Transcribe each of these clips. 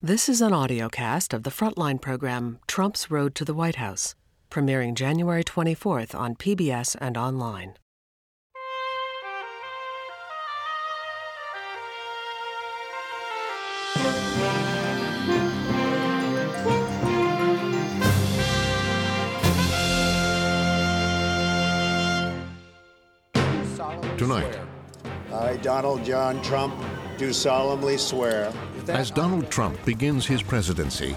This is an audio cast of the Frontline program Trump's Road to the White House, premiering January 24th on PBS and online. Donald John Trump, do solemnly swear. as Donald Trump begins his presidency,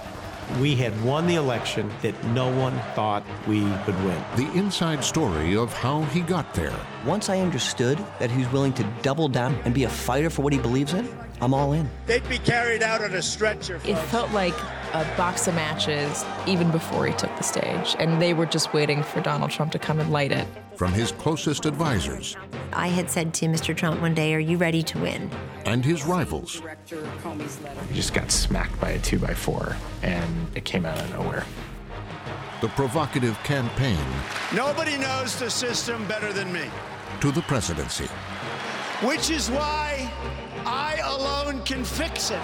We had won the election that no one thought we would win. the inside story of how he got there. Once I understood that he was willing to double down and be a fighter for what he believes in, I'm all in. They'd be carried out on a stretcher. It felt like a box of matches even before he took the stage, and they were just waiting for Donald Trump to come and light it. From his closest advisors I had said to Mr. Trump one day, Are you ready to win? and his rivals, He just got smacked by a two by four, and it came out of nowhere. the provocative campaign Nobody knows the system better than me, to the presidency. which is why I alone can fix it.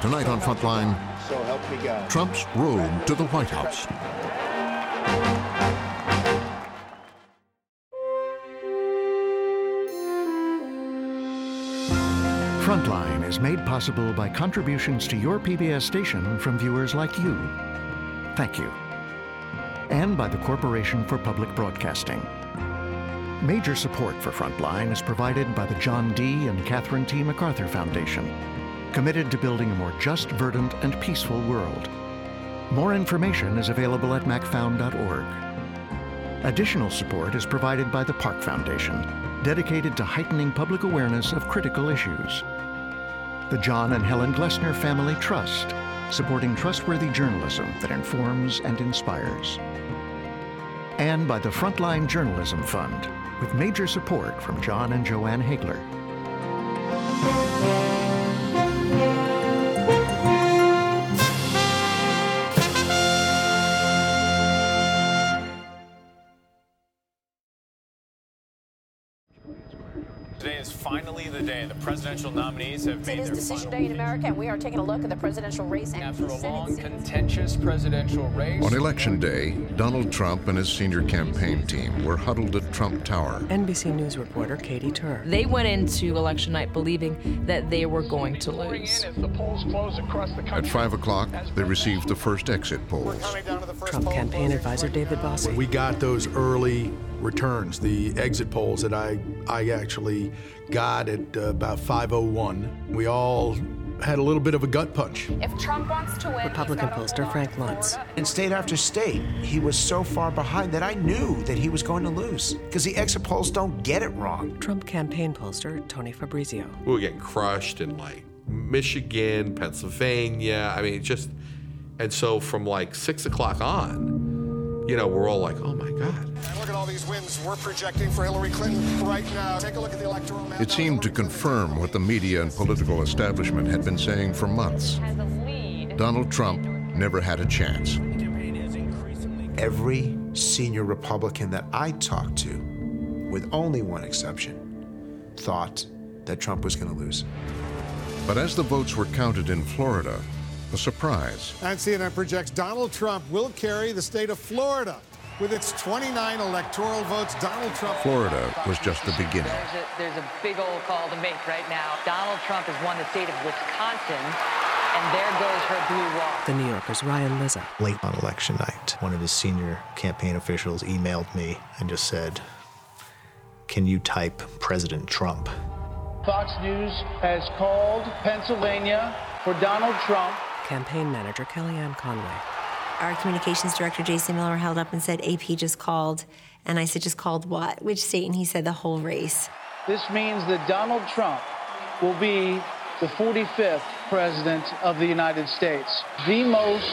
Tonight on Frontline, So help me God. Trump's road to the White House. Frontline is made possible by contributions to your PBS station from viewers like you. Thank you. And by the Corporation for Public Broadcasting. Major support for Frontline is provided by the John D. and Catherine T. MacArthur Foundation, committed to building a more just, verdant, and peaceful world. More information is available at macfound.org. Additional support is provided by the Park Foundation, dedicated to heightening public awareness of critical issues. The John and Helen Glessner Family Trust, supporting trustworthy journalism that informs and inspires. And by the Frontline Journalism Fund, with major support from John and Joanne Hagler. Finally the day the presidential nominees have It made is their decision final day in America, and we are taking a look at the presidential race and After a Senate long, seats. contentious presidential race. On election day, Donald Trump and his senior campaign team were huddled at Trump Tower. NBC News reporter Katy Tur. They went into election night believing that they were going to lose. As the polls close across the At 5 o'clock, they received the first exit polls. Coming down to the first Trump poll campaign advisor David Bossie. We got those early returns, the exit polls that I, I actually got at uh, about 5:01. We all had a little bit of a gut punch. If Trump wants to win, Republican pollster Frank Luntz. In state after state, he was so far behind that I knew that he was going to lose because the exit polls don't get it wrong. Trump campaign pollster Tony Fabrizio. we were getting crushed in like Michigan, Pennsylvania. I mean, just and so from like six o'clock on, you know, we're all like, oh my god. And look at all these wins we're projecting for Hillary Clinton right now. Take a look at the electoral map. It seemed to confirm what the media and political establishment had been saying for months. Donald Trump never had a chance. Every senior Republican that I talked to, with only one exception, thought that Trump was going to lose. But as the votes were counted in Florida, a surprise. And CNN projects Donald Trump will carry the state of Florida. With its 29 electoral votes, Donald Trump. Florida was just the beginning. There's a, there's a big old call to make right now. Donald Trump has won the state of Wisconsin, and there goes her blue wall. The New Yorker's Ryan Lizza. Late on election night, one of his senior campaign officials emailed me and just said, Can you type President Trump? Fox News has called Pennsylvania for Donald Trump. Campaign manager Kellyanne Conway. Our communications director, Jason Miller, held up and said, AP just called. And I said, Just called what? Which state? And he said, The whole race. This means that Donald Trump will be the 45th president of the United States. The most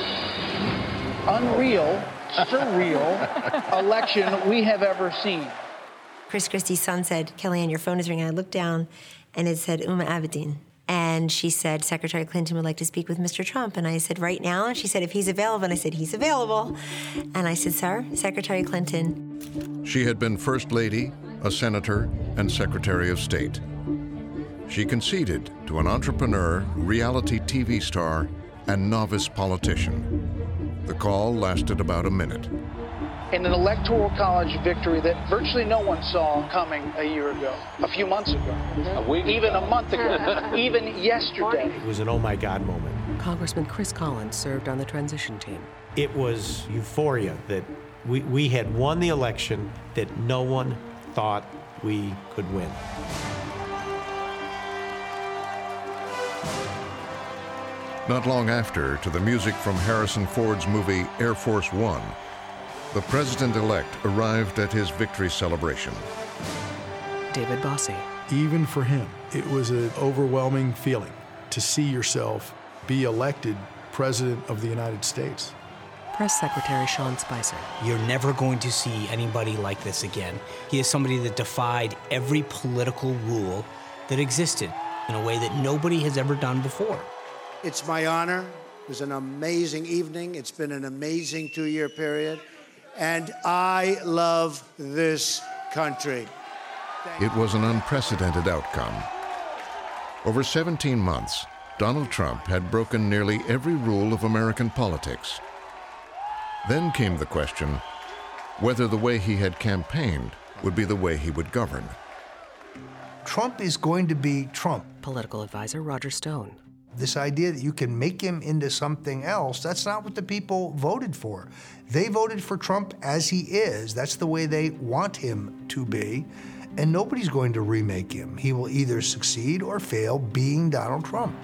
unreal, surreal election we have ever seen. Chris Christie's son said, Kellyanne, your phone is ringing. I looked down and it said Huma Abedin. And she said, Secretary Clinton would like to speak with Mr. Trump. And I said, right now? And she said, if he's available. And I said, he's available. And I said, sir, Secretary Clinton. She had been First Lady, a Senator, and Secretary of State. she conceded to an entrepreneur, reality TV star, and novice politician. The call lasted about a minute. In an electoral college victory that virtually no one saw coming a year ago, a few months ago, a week even a month ago, even yesterday. It was an oh my God moment. Congressman Chris Collins served on the transition team. It was euphoria that we, we had won the election that no one thought we could win. Not long after, to the music from Harrison Ford's movie Air Force One, the president elect arrived at his victory celebration. David Bossie. Even for him, it was an overwhelming feeling to see yourself be elected president of the United States. Press Secretary Sean Spicer. You're never going to see anybody like this again. He is somebody that defied every political rule that existed in a way that nobody has ever done before. It's my honor. It was an amazing evening. It's been an amazing two year period. And I love this country. It was an unprecedented outcome. Over 17 months, Donald Trump had broken nearly every rule of American politics. Then came the question whether the way he had campaigned would be the way he would govern. Trump is going to be Trump. Political advisor Roger Stone. This idea that you can make him into something else, that's not what the people voted for. They voted for Trump as he is. That's the way they want him to be. And nobody's going to remake him. He will either succeed or fail being Donald Trump.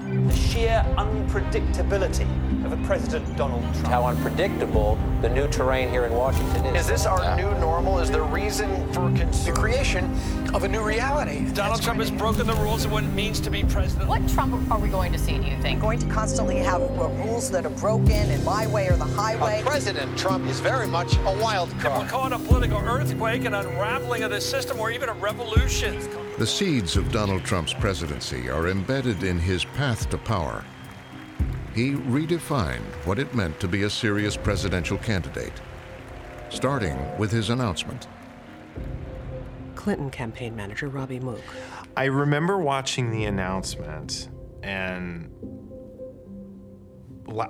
The sheer unpredictability of a President Donald Trump. How unpredictable the new terrain here in Washington is. Is this our new normal? Is there reason for the creation of a new reality? Donald Trump has broken the rules of what it means to be president. What Trump are we going to see, do you think? We're going to constantly have rules that are broken and my way or the highway. Uh, President Trump is very much a wild card. We're calling a political earthquake, an unraveling of the system, or even a revolution. The seeds of Donald Trump's presidency are embedded in his path to power. He redefined what it meant to be a serious presidential candidate, starting with his announcement. Clinton campaign manager Robbie Mook. I remember watching the announcement and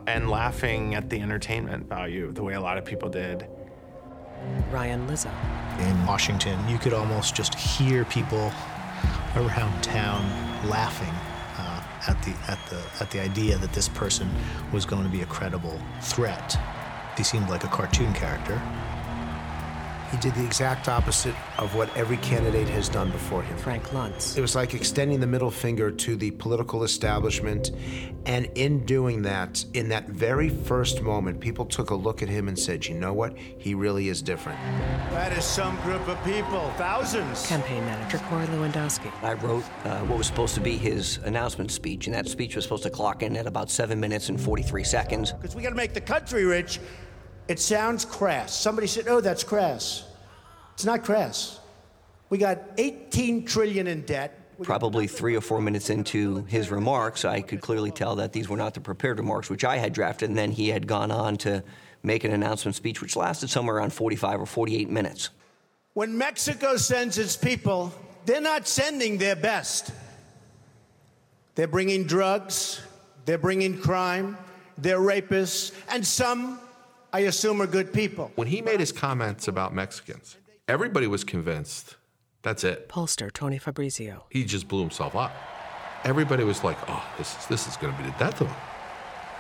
and laughing at the entertainment value the way a lot of people did. Ryan Lizza. In Washington, you could almost just hear people around town laughing uh, at the at the at the idea that this person was going to be a credible threat. He seemed like a cartoon character. He did the exact opposite of what every candidate has done before him. Frank Luntz. It was like extending the middle finger to the political establishment. And in doing that, in that very first moment, people took a look at him and said, you know what? He really is different. That is some group of people, thousands. Campaign manager Corey Lewandowski. I wrote uh, what was supposed to be his announcement speech, and that speech was supposed to clock in at about seven minutes and 43 seconds. Because we got to make the country rich. It sounds crass. Somebody said, "Oh, that's crass." It's not crass. We got 18 trillion in debt. Probably three or four minutes into his remarks, I could clearly tell that these were not the prepared remarks which I had drafted, and then he had gone on to make an announcement speech which lasted somewhere around 45 or 48 minutes. When Mexico sends its people, they're not sending their best. They're bringing drugs, they're bringing crime, they're rapists, and some I assume are good people. When he made his comments about Mexicans, everybody was convinced that's it. Pollster Tony Fabrizio. He just blew himself up. Everybody was like, oh, this is, this is going to be the death of him.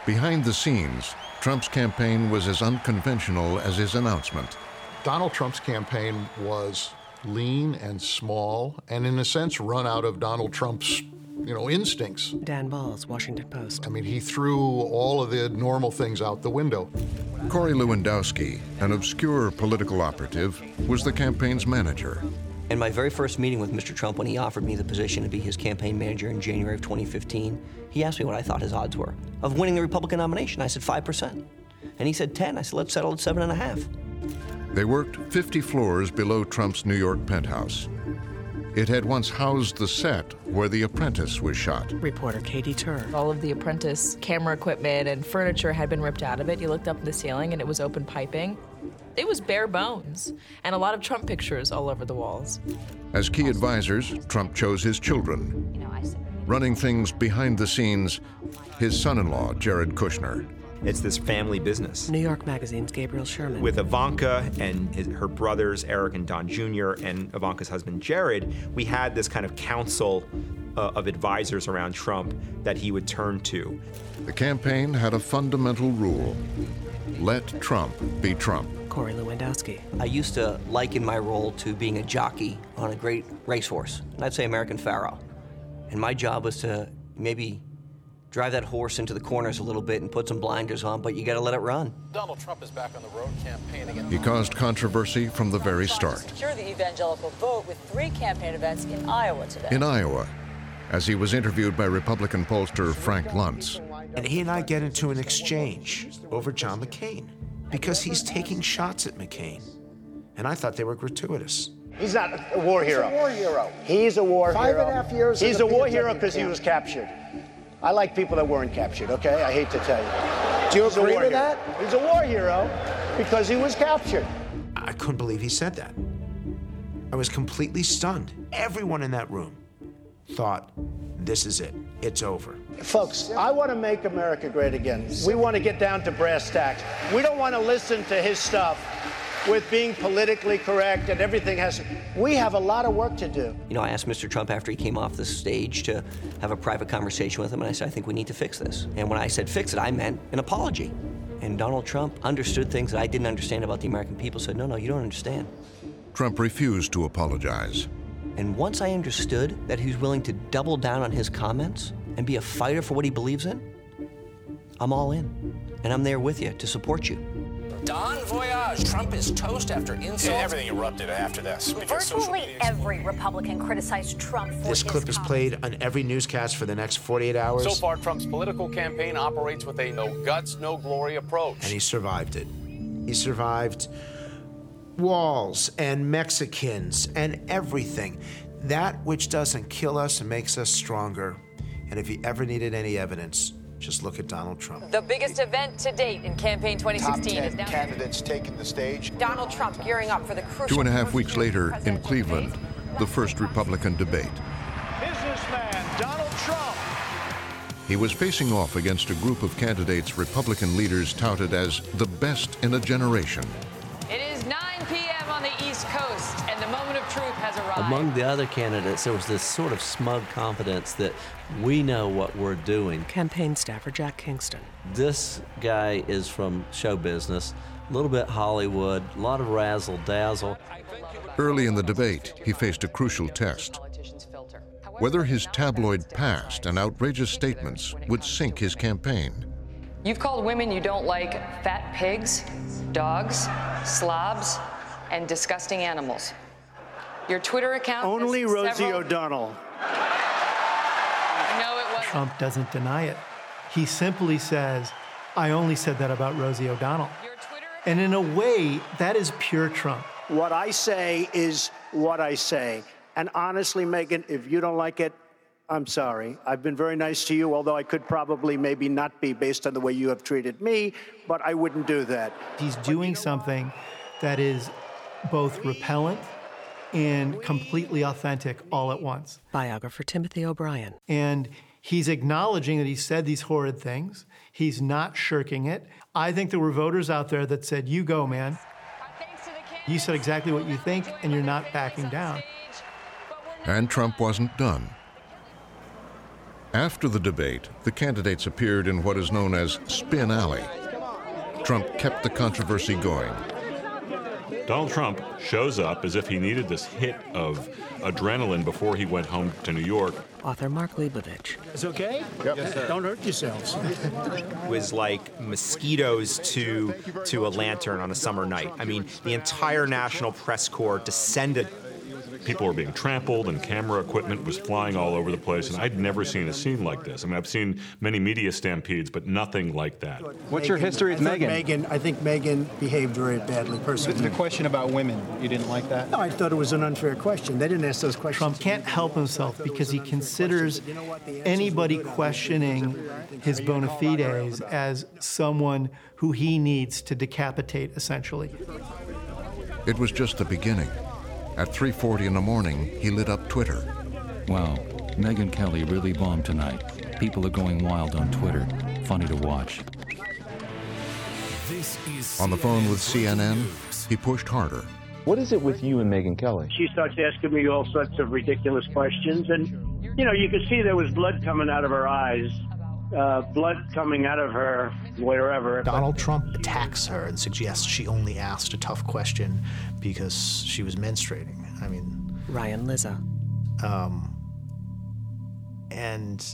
Behind the scenes, Trump's campaign was as unconventional as his announcement. Donald Trump's campaign was lean and small, and in a sense, run out of Donald Trump's you know, instincts. Dan Balz, Washington Post. I mean, he threw all of the normal things out the window. Corey Lewandowski, an obscure political operative, was the campaign's manager. In my very first meeting with Mr. Trump, when he offered me the position to be his campaign manager in January of 2015, he asked me what I thought his odds were of winning the Republican nomination. I said 5%. And he said 10. I said, let's settle at 7.5. They worked 50 floors below Trump's New York penthouse. It had once housed the set where The Apprentice was shot. Reporter Katy Tur. All of The Apprentice camera equipment and furniture had been ripped out of it. You looked up at the ceiling and it was open piping. It was bare bones, and a lot of Trump pictures all over the walls. As key advisors, Trump chose his children. Running things behind the scenes, his son in law, Jared Kushner. It's this family business. New York Magazine's Gabriel Sherman. With Ivanka and his, her brothers, Eric and Don Jr., and Ivanka's husband, Jared, we had this kind of council uh, of advisors around Trump that he would turn to. The campaign had a fundamental rule let Trump be Trump. Corey Lewandowski. I used to liken my role to being a jockey on a great racehorse, and I'd say American Pharoah. And my job was to maybe drive that horse into the corners a little bit and put some blinders on, but you got to let it run. Donald Trump is back on the road campaigning. He caused controversy from the very start. Secure the evangelical vote with three campaign events in Iowa today. In Iowa, as he was interviewed by Republican pollster Frank Luntz. And he and I get into an exchange over John McCain because he's taking shots at McCain. And I thought they were gratuitous. He's not a war hero. He's a war hero. He's a war Five hero. and a half years He's a a war hero because he was captured. I like people that weren't captured, okay? I hate to tell you. Do you He's agree with hero. that? He's a war hero because he was captured. I couldn't believe he said that. I was completely stunned. Everyone in that room thought, this is it. It's over. Folks, I want to make America great again. We want to get down to brass tacks. We don't want to listen to his stuff with being politically correct and everything has. We have a lot of work to do. You know, I asked Mr. Trump after he came off the stage to have a private conversation with him, and I said, I think we need to fix this. And when I said fix it, I meant an apology. And Donald Trump understood things that I didn't understand about the American people, said, No, no, you don't understand. Trump refused to apologize. And once I understood that he was willing to double down on his comments and be a fighter for what he believes in, I'm all in. And I'm there with you to support you. Don Voyage. Trump is toast after insult. Yeah, everything erupted after this. Virtually every Republican criticized Trump for This his clip is played on every newscast for the next 48 hours. So far, Trump's political campaign operates with a no guts, no glory approach. and he survived it. He survived walls and Mexicans and everything. That which doesn't kill us makes us stronger. And if you ever needed any evidence, just look at Donald Trump. The biggest event to date in campaign Top 2016 is 10 now. candidates taking the stage. Donald Trump gearing up for the crucial. Two and a half weeks later, in Cleveland, the first Republican debate. Businessman Donald Trump. He was facing off against a group of candidates Republican leaders touted as the best in a generation. East Coast, and the moment of truth has arrived. Among the other candidates, there was this sort of smug confidence that we know what we're doing. Campaign staffer Jack Kingston. This guy is from show business, a little bit Hollywood, a lot of razzle dazzle. Early in the debate, he faced a crucial test whether his tabloid past and outrageous statements would sink his campaign. You've called women you don't like fat pigs, dogs, slobs, and disgusting animals. Your Twitter account. has Only Rosie several- O'Donnell. No, it wasn't. Trump doesn't deny it. He simply says, I only said that about Rosie O'Donnell. Twitter... And in a way, that is pure Trump. What I say is what I say. And honestly, Megyn, if you don't like it, I'm sorry. I've been very nice to you, although I could probably maybe not be based on the way you have treated me, but I wouldn't do that. He's doing something that is both repellent and completely authentic all at once. Biographer Timothy O'Brien. And he's acknowledging that he said these horrid things. He's not shirking it. I think there were voters out there that said, You go, man. You said exactly what you think, and you're not backing down. And Trump wasn't done. After the debate, the candidates appeared in what is known as Spin Alley. Trump kept the controversy going. Donald Trump shows up as if he needed this hit of adrenaline before he went home to New York. Author Mark Leibovich. It's okay? Don't hurt yourselves. was like mosquitoes to to a lantern on a summer night. I mean, the entire National Press Corps descended people were being trampled and camera equipment was flying all over the place. And I'd never seen a scene like this. I mean, I've seen many media stampedes, but nothing like that. What's your history with Megyn? Megyn? I think Megyn behaved very badly personally. The question about women, you didn't like that? No, I thought it was an unfair question. They didn't ask those questions. Trump can't help himself because he considers anybody questioning his bona fides as someone who he needs to decapitate, essentially. It was just the beginning. At 3:40 in the morning, he lit up Twitter. Wow, Megyn Kelly really bombed tonight. People are going wild on Twitter. Funny to watch. On the phone with CNN, he pushed harder. What is it with you and Megyn Kelly? She starts asking me all sorts of ridiculous questions, and you know, you could see there was blood coming out of her eyes, uh, blood coming out of her wherever. Donald Trump attacks her and suggests she only asked a tough question because she was menstruating. I mean, Ryan Lizza. Um, and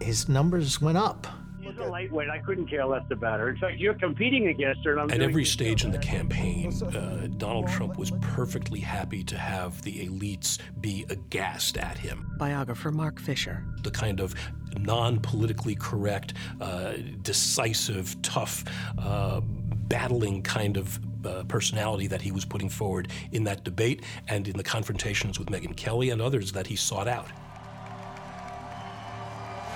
his numbers went up. She's a lightweight. I couldn't care less about her. In fact, you're competing against her, and I'm At every stage in the campaign, uh, Donald Trump was perfectly happy to have the elites be aghast at him. Biographer Marc Fisher. The kind of non politically correct, uh, decisive, tough, uh, battling kind of uh, personality that he was putting forward in that debate and in the confrontations with Megyn Kelly and others that he sought out.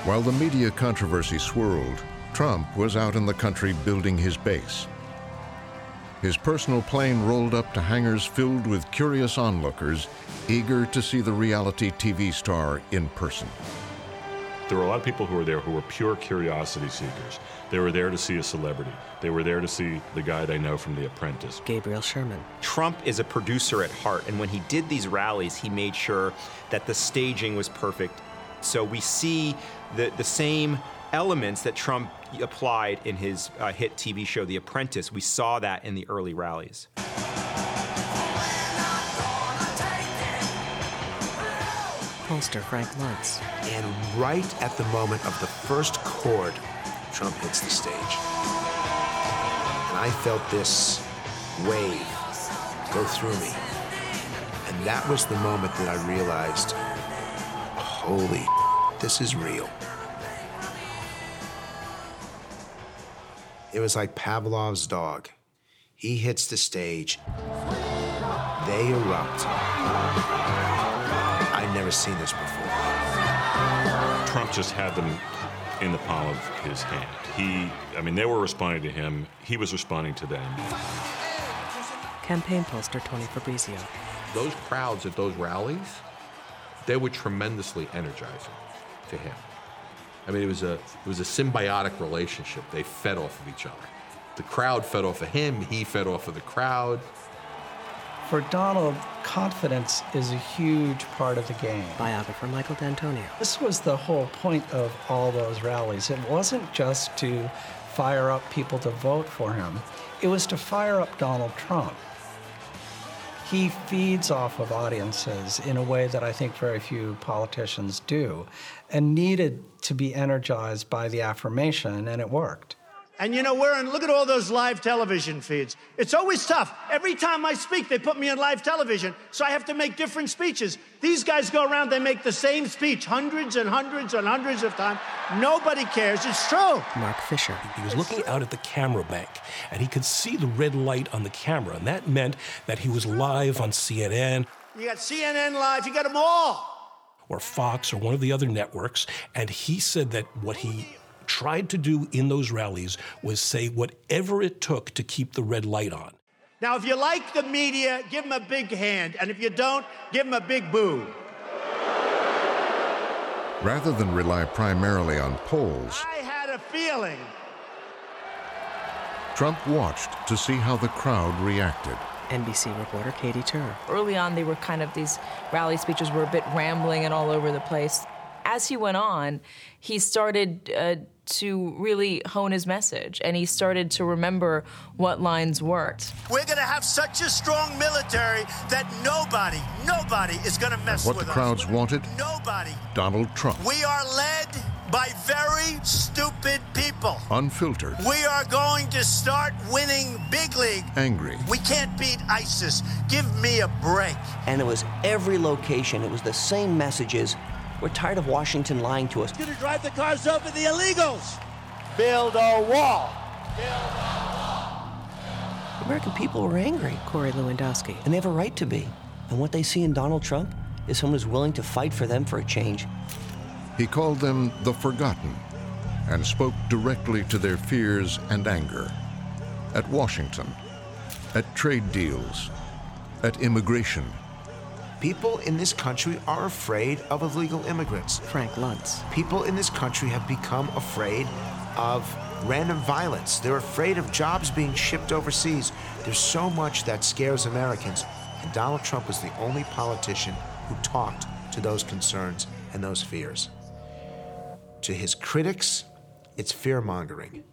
While the media controversy swirled, Trump was out in the country building his base. His personal plane rolled up to hangars filled with curious onlookers, eager to see the reality TV star in person. There were a lot of people who were there who were pure curiosity seekers. They were there to see a celebrity. They were there to see the guy they know from The Apprentice. Gabriel Sherman. Trump is a producer at heart, and when he did these rallies, he made sure that the staging was perfect. So we see the, the same elements that Trump applied in his uh, hit TV show, The Apprentice. We saw that in the early rallies. Pollster Frank Luntz. And right at the moment of the first chord, Trump hits the stage. And I felt this wave go through me. And that was the moment that I realized, holy, this is real. It was like Pavlov's dog. He hits the stage. They erupt. I'd never seen this before. Trump just had them in the palm of his hand. He, I mean, they were responding to him. He was responding to them. Campaign poster Tony Fabrizio. Those crowds at those rallies, they were tremendously energizing to him. I mean, it was a it was a symbiotic relationship. They fed off of each other. The crowd fed off of him. He fed off of the crowd. For Donald, confidence is a huge part of the game. Biographer Michael D'Antonio. This was the whole point of all those rallies. It wasn't just to fire up people to vote for him, it was to fire up Donald Trump. He feeds off of audiences in a way that I think very few politicians do, and needed to be energized by the affirmation, and it worked. And you know, we're in, look at all those live television feeds. It's always tough. Every time I speak, they put me on live television, so I have to make different speeches. These guys go around, they make the same speech hundreds and hundreds and hundreds of times. Nobody cares. It's true. Marc Fisher. He was looking out at the camera bank and he could see the red light on the camera, and that meant that he was live on CNN You got CNN Live, you got them all. or Fox or one of the other networks, and he said that what he tried to do in those rallies was say whatever it took to keep the red light on. Now, if you like the media, give them a big hand. And if you don't, give them a big boo. Rather than rely primarily on polls, I had a feeling. Trump watched to see how the crowd reacted. NBC reporter Katy Tur. Early on, they were kind of these rally speeches were a bit rambling and all over the place. As he went on, he started uh, to really hone his message and he started to remember what lines worked. We're going to have such a strong military that nobody, nobody is going to mess What with the crowds wanted? Nobody. Donald Trump. We are led by very stupid people. Unfiltered, We are going to start winning big league. angry, We can't beat ISIS. Give me a break. And it was every location, it was the same messages. We're tired of Washington lying to us. Going to drive the cars over the illegals. Build a wall. The American people were angry. Corey Lewandowski. And they have a right to be. And what they see in Donald Trump is someone who's willing to fight for them for a change. he called them the forgotten and spoke directly to their fears and anger. At Washington, at trade deals, at immigration, People in this country are afraid of illegal immigrants. Frank Luntz. People in this country have become afraid of random violence. They're afraid of jobs being shipped overseas. There's so much that scares Americans. And Donald Trump was the only politician who talked to those concerns and those fears. To his critics, it's fear mongering.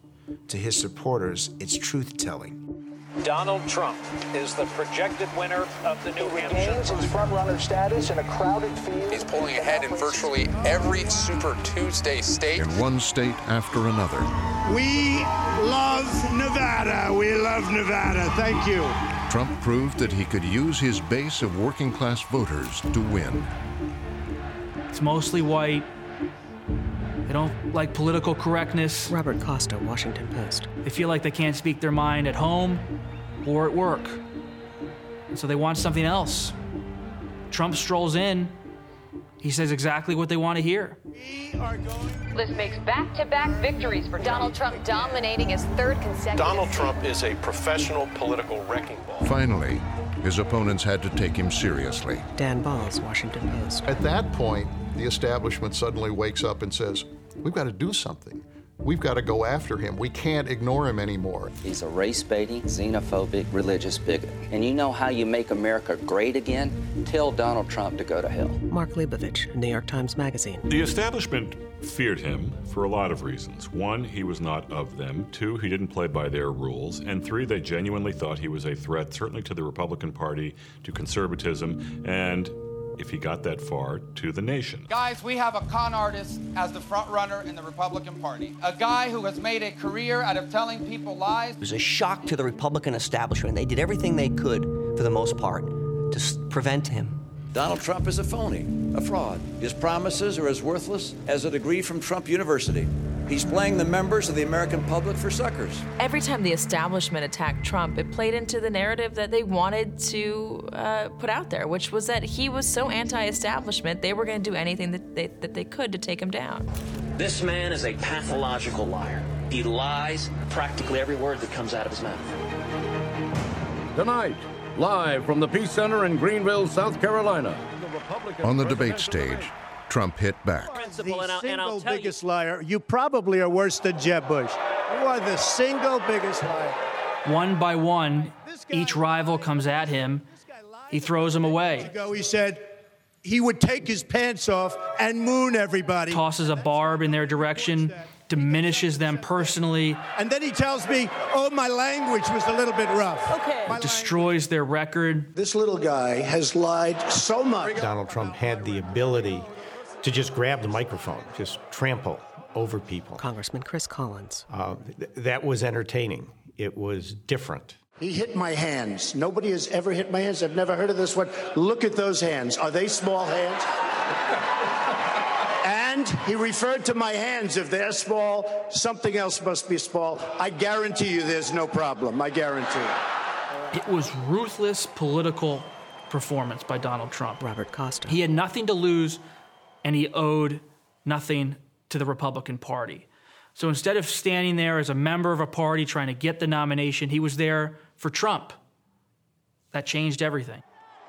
To his supporters, it's truth telling. Donald Trump is the projected winner of the New Hampshire. Gains his front-runner status in a crowded field. He's pulling ahead in virtually every Super Tuesday state. in one state after another. We love Nevada. We love Nevada. Thank you. Trump proved that he could use his base of working class voters to win. It's mostly white. They don't like political correctness. Robert Costa, Washington Post. They feel like they can't speak their mind at home or at work. And so they want something else. Trump strolls in. He says exactly what they want to hear. This makes back-to-back victories for Donald Trump, dominating his third consecutive. Donald Trump is a professional political wrecking ball. Finally, his opponents had to take him seriously. Dan Balz, Washington Post. At that point, the establishment suddenly wakes up and says, We've got to do something. We've got to go after him. We can't ignore him anymore. He's a race baiting, xenophobic, religious bigot. And you know how you make America great again? Tell Donald Trump to go to hell. Mark Leibovich, New York Times Magazine. The establishment feared him for a lot of reasons. One, he was not of them. Two, he didn't play by their rules. And three, they genuinely thought he was a threat, certainly to the Republican Party, to conservatism, and if he got that far, to the nation. Guys, we have a con artist as the front runner in the Republican Party. A guy who has made a career out of telling people lies. It was a shock to the Republican establishment. They did everything they could, for the most part, to prevent him. Donald Trump is a phony, a fraud. His promises are as worthless as a degree from Trump University. He's playing the members of the American public for suckers. Every time the establishment attacked Trump, it played into the narrative that they wanted to uh, put out there, which was that he was so anti-establishment they were going to do anything that they, that they could to take him down. This man is a pathological liar. He lies practically every word that comes out of his mouth. Tonight, live from the Peace Center in Greenville, South Carolina. On the debate stage, Trump hit back. The single biggest liar. You probably are worse than Jeb Bush. You are the single biggest liar. One by one, each rival comes at him. He throws them away. Ago, he said he would take his pants off and moon everybody. Tosses a barb in their direction, diminishes them personally, And then he tells me, oh, my language was a little bit rough. Okay. destroys their record. This little guy has lied so much. Donald Trump had the ability to just grab the microphone, just trample over people. Congressman Chris Collins. Uh, th- that was entertaining. It was different. He hit my hands. Nobody has ever hit my hands. I've never heard of this one. Look at those hands. Are they small hands? and he referred to my hands. If they're small, something else must be small. I guarantee you there's no problem. I guarantee. It was ruthless political performance by Donald Trump. Robert Costa. He had nothing to lose, and he owed nothing to the Republican Party. So instead of standing there as a member of a party trying to get the nomination, he was there for Trump. That changed everything.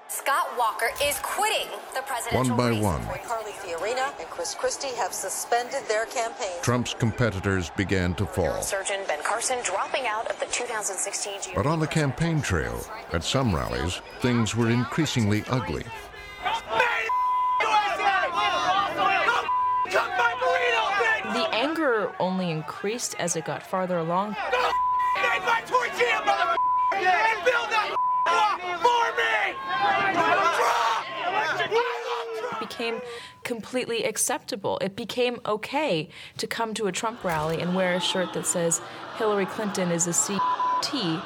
Scott Walker is quitting the presidential One by race. one, Carly Fiorina and Chris Christie have suspended their campaigns. Trump's competitors began to fall. Surgeon Ben Carson dropping out of the 2016 GOP. But on the campaign trail, at some rallies, things were increasingly ugly. The anger only increased as it got farther along. It became completely acceptable. It became okay to come to a Trump rally and wear a shirt that says Hillary Clinton is a CT.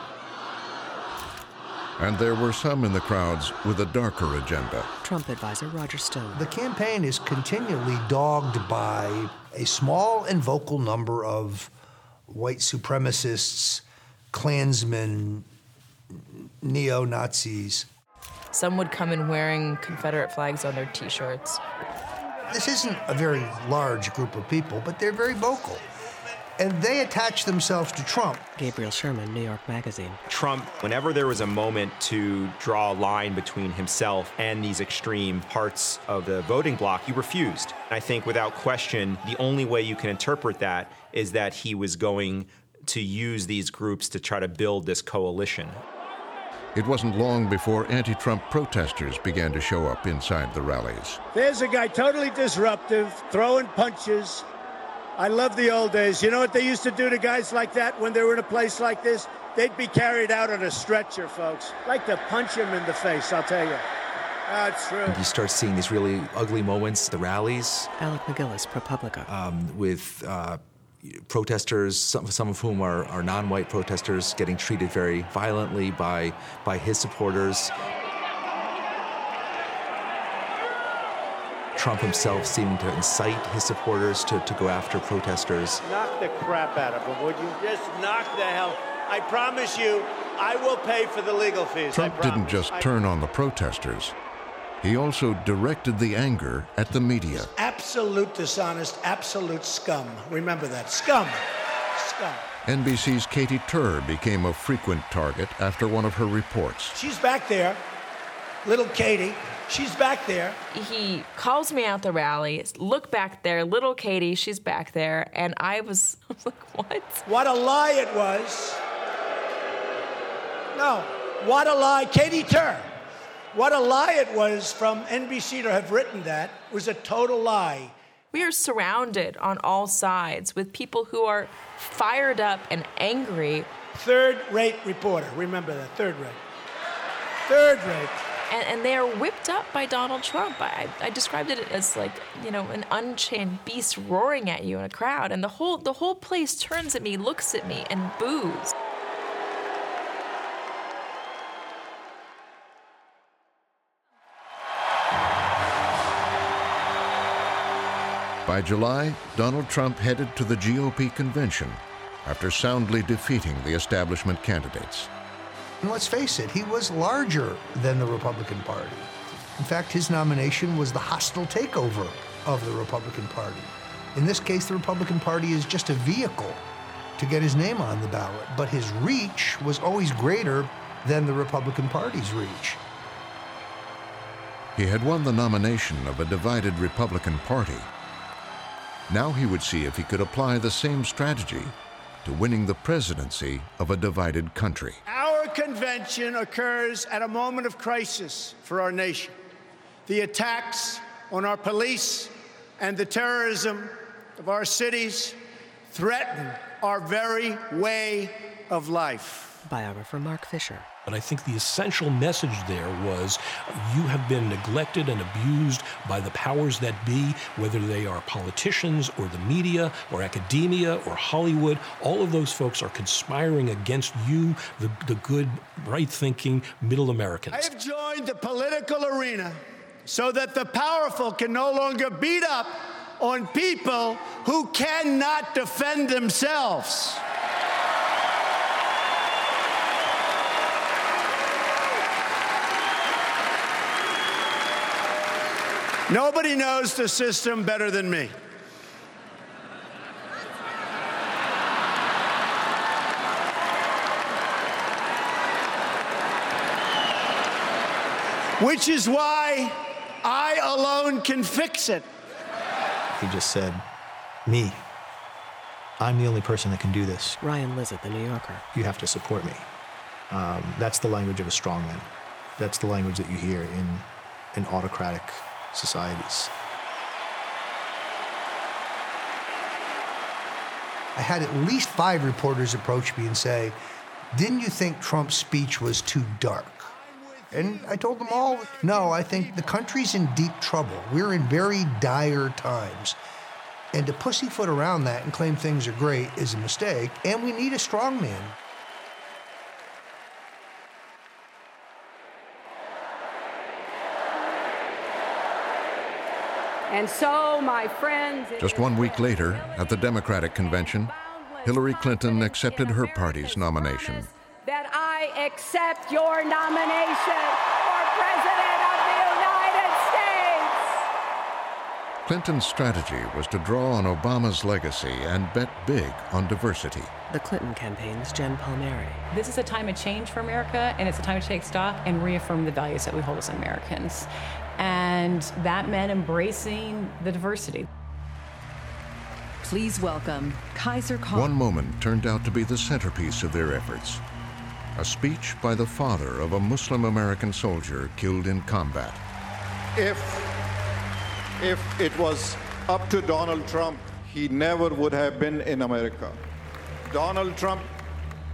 And there were some in the crowds with a darker agenda. Trump advisor Roger Stone. The campaign is continually dogged by a small and vocal number of white supremacists, Klansmen, neo Nazis. Some would come in wearing Confederate flags on their t shirts. This isn't a very large group of people, but they're very vocal. And they attach themselves to Trump. Gabriel Sherman, New York Magazine. Trump, whenever there was a moment to draw a line between himself and these extreme parts of the voting bloc, he refused. I think without question, the only way you can interpret that is that he was going to use these groups to try to build this coalition. It wasn't long before anti Trump protesters began to show up inside the rallies. There's a guy totally disruptive, throwing punches. I love the old days. You know what they used to do to guys like that when they were in a place like this? They'd be carried out on a stretcher, folks. Like to punch him in the face, I'll tell you. That's true. You start seeing these really ugly moments, the rallies. Alec MacGillis, ProPublica. Um, with uh, protesters, some, some of whom are, are non-white protesters, getting treated very violently by, by his supporters. Trump himself seeming to incite his supporters to, to go after protesters. Knock the crap out of him, would you? Just knock the hell. I promise you, I will pay for the legal fees. Trump didn't just turn on the protesters. He also directed the anger at the media. Absolute dishonest, absolute scum. Remember that. Scum. Scum. NBC's Katy Tur became a frequent target after one of her reports. She's back there. Little Katy. She's back there. He calls me out the rally. Look back there, little Katy. She's back there, and I was, I was like, "What? What a lie it was!" No, what a lie, Katy Tur. What a lie it was from NBC to have written that it was a total lie. We are surrounded on all sides with people who are fired up and angry. Third-rate reporter. Remember that. Third rate. Third rate and, and, they are whipped up by Donald Trump. I, I described it as like you know an unchained beast roaring at you in a crowd, and the whole the whole place turns at me, looks at me, and boos. By July, Donald Trump headed to the GOP convention after soundly defeating the establishment candidates. And let's face it, he was larger than the Republican Party. In fact, his nomination was the hostile takeover of the Republican Party. In this case, the Republican Party is just a vehicle to get his name on the ballot, but his reach was always greater than the Republican Party's reach. He had won the nomination of a divided Republican Party. Now he would see if he could apply the same strategy to winning the presidency of a divided country. Convention occurs at a moment of crisis for our nation. The attacks on our police and the terrorism of our cities threaten our very way of life. Biographer Marc Fisher. But I think the essential message there was you have been neglected and abused by the powers that be, whether they are politicians or the media or academia or Hollywood. All of those folks are conspiring against you, the, the good, right thinking middle Americans. I have joined the political arena so that the powerful can no longer beat up on people who cannot defend themselves. Nobody knows the system better than me. Which is why I alone can fix it. He just said, Me. I'm the only person that can do this. Ryan Lizza, The New Yorker. You have to support me. Um, that's the language of a strongman. That's the language that you hear in, an autocratic societies. I had at least five reporters approach me and say, Didn't you think Trump's speech was too dark? And I told them all, no, I think the country's in deep trouble. We're in very dire times. And to pussyfoot around that and claim things are great is a mistake, and we need a strong And so, my friends. Just one week later, at the Democratic convention, Hillary Clinton accepted her party's nomination. That I accept your nomination for President of the United States. Clinton's strategy was to draw on Obama's legacy and bet big on diversity. The Clinton campaign's Jen Palmieri. This is a time of change for America, and it's a time to take stock and reaffirm the values that we hold as Americans. And that meant embracing the diversity. Please welcome Khizr Khan. One moment turned out to be the centerpiece of their efforts. A speech by the father of a Muslim American soldier killed in combat. If, if it was up to Donald Trump, he never would have been in America. Donald Trump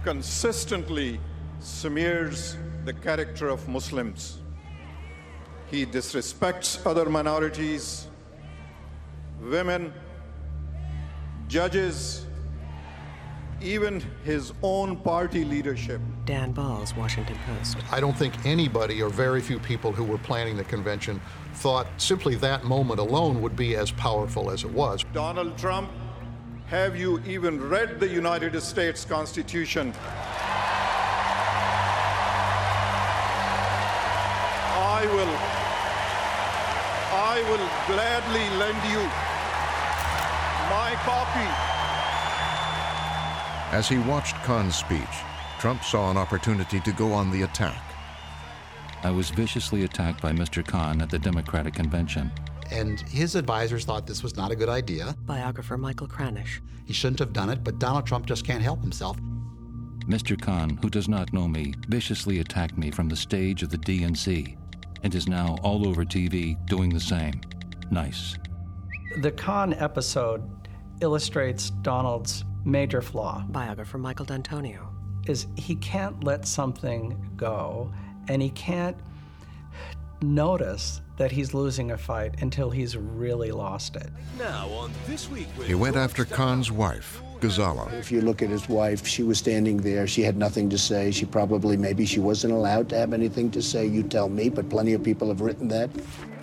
consistently smears the character of Muslims. He disrespects other minorities, women, judges, even his own party leadership. Dan Balz, Washington Post. I don't think anybody or very few people who were planning the convention thought simply that moment alone would be as powerful as it was. Donald Trump, have you even read the United States Constitution? I will I will gladly lend you my copy. As he watched Khan's speech, Trump saw an opportunity to go on the attack. I was viciously attacked by Mr. Khan at the Democratic convention. And his advisors thought this was not a good idea. Biographer Michael Kranish. He shouldn't have done it, but Donald Trump just can't help himself. Mr. Khan, who does not know me, viciously attacked me from the stage of the DNC and is now all over TV doing the same. Nice. The Khan episode illustrates Donald's major flaw. Biographer Michael D'Antonio. Is he can't let something go and he can't notice that he's losing a fight until he's really lost it. Now on this week He went after Khan's wife, Ghazala. If you look at his wife, she was standing there. She had nothing to say. She probably, maybe she wasn't allowed to have anything to say. You tell me, but plenty of people have written that.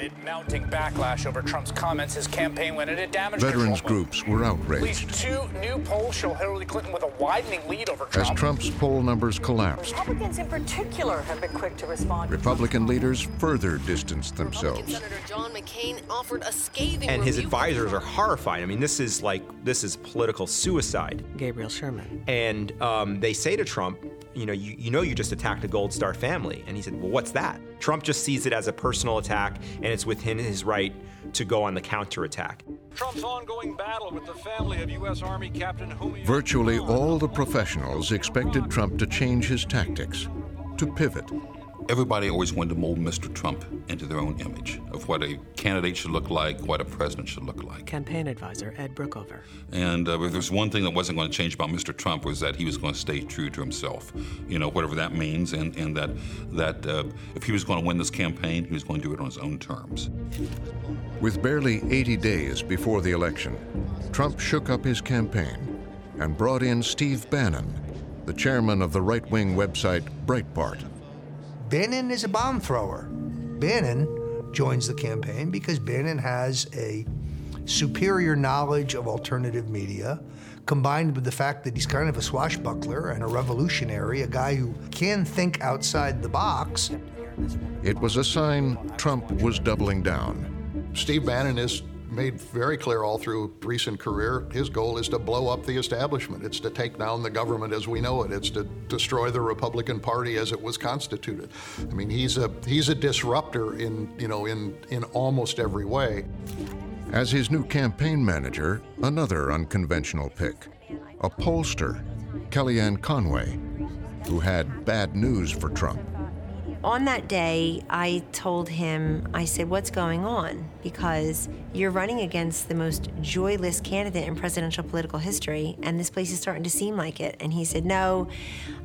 Amid mounting backlash over Trump's comments, his campaign went into damage Veterans control. groups were outraged. At least two new polls show Hillary Clinton with a widening lead over Trump. As Trump's poll numbers collapsed, Republicans in particular have been quick to respond. Republican leaders further distanced themselves. Senator John McCain offered a scathing And his advisors are horrified. I mean, this is like this is political suicide. Gabriel Sherman. And um, they say to Trump, you know, you, you know you just attacked a Gold Star family. And he said, well, what's that? Trump just sees it as a personal attack, and it's within his right to go on the counterattack. Trump's ongoing battle with the family of U.S. Army Captain Humi. Virtually all the professionals expected Trump to change his tactics, to pivot. Everybody always wanted to mold Mr. Trump into their own image of what a candidate should look like, what a president should look like. Campaign advisor Ed Brookover. And uh, if there's one thing that wasn't going to change about Mr. Trump was that he was going to stay true to himself, you know, whatever that means, and, and that that uh, if he was going to win this campaign, he was going to do it on his own terms. With barely 80 days before the election, Trump shook up his campaign and brought in Steve Bannon, the chairman of the right wing website Breitbart. Bannon is a bomb thrower. Bannon joins the campaign because Bannon has a superior knowledge of alternative media, combined with the fact that he's kind of a swashbuckler and a revolutionary, a guy who can think outside the box. It was a sign Trump was doubling down. Steve Bannon has made very clear all through recent career his goal is to blow up the establishment. It's to take down the government as we know it. It's to destroy the Republican Party as it was constituted. I mean, he's a he's a disruptor in you know in in almost every way. As his new campaign manager, another unconventional pick, a pollster, Kellyanne Conway, who had bad news for Trump. On that day, I told him, I said, What's going on? Because you're running against the most joyless candidate in presidential political history, and this place is starting to seem like it. And he said, No.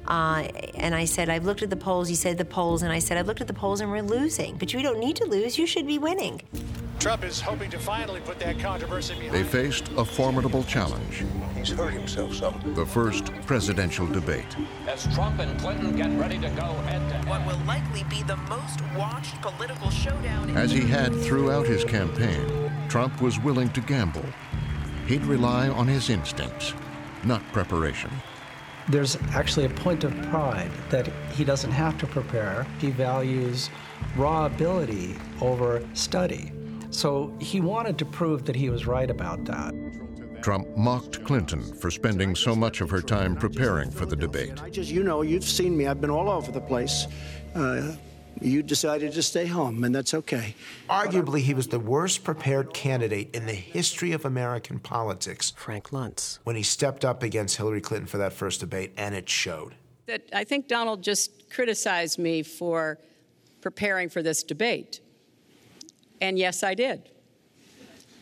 Uh, and I said, I've looked at the polls. He said, The polls. And I said, I've looked at the polls and we're losing. But you don't need to lose. You should be winning. Trump is hoping to finally put that controversy behind They faced a formidable challenge He's hurt himself some. the first presidential debate. As Trump and Clinton get ready to go head to head. What will likely be the most watched political showdown in As he had throughout his campaign, Trump was willing to gamble. He'd rely on his instincts, not preparation. There's actually a point of pride that he doesn't have to prepare. He values raw ability over study. So he wanted to prove that he was right about that. Trump mocked Clinton for spending so much of her time preparing for the debate. I just, you know, you've seen me. I've been all over the place. Uh, you decided to stay home, and that's okay. Arguably, he was the worst prepared candidate in the history of American politics. Frank Luntz. When he stepped up against Hillary Clinton for that first debate, and it showed. That I think Donald just criticized me for preparing for this debate. And yes, I did.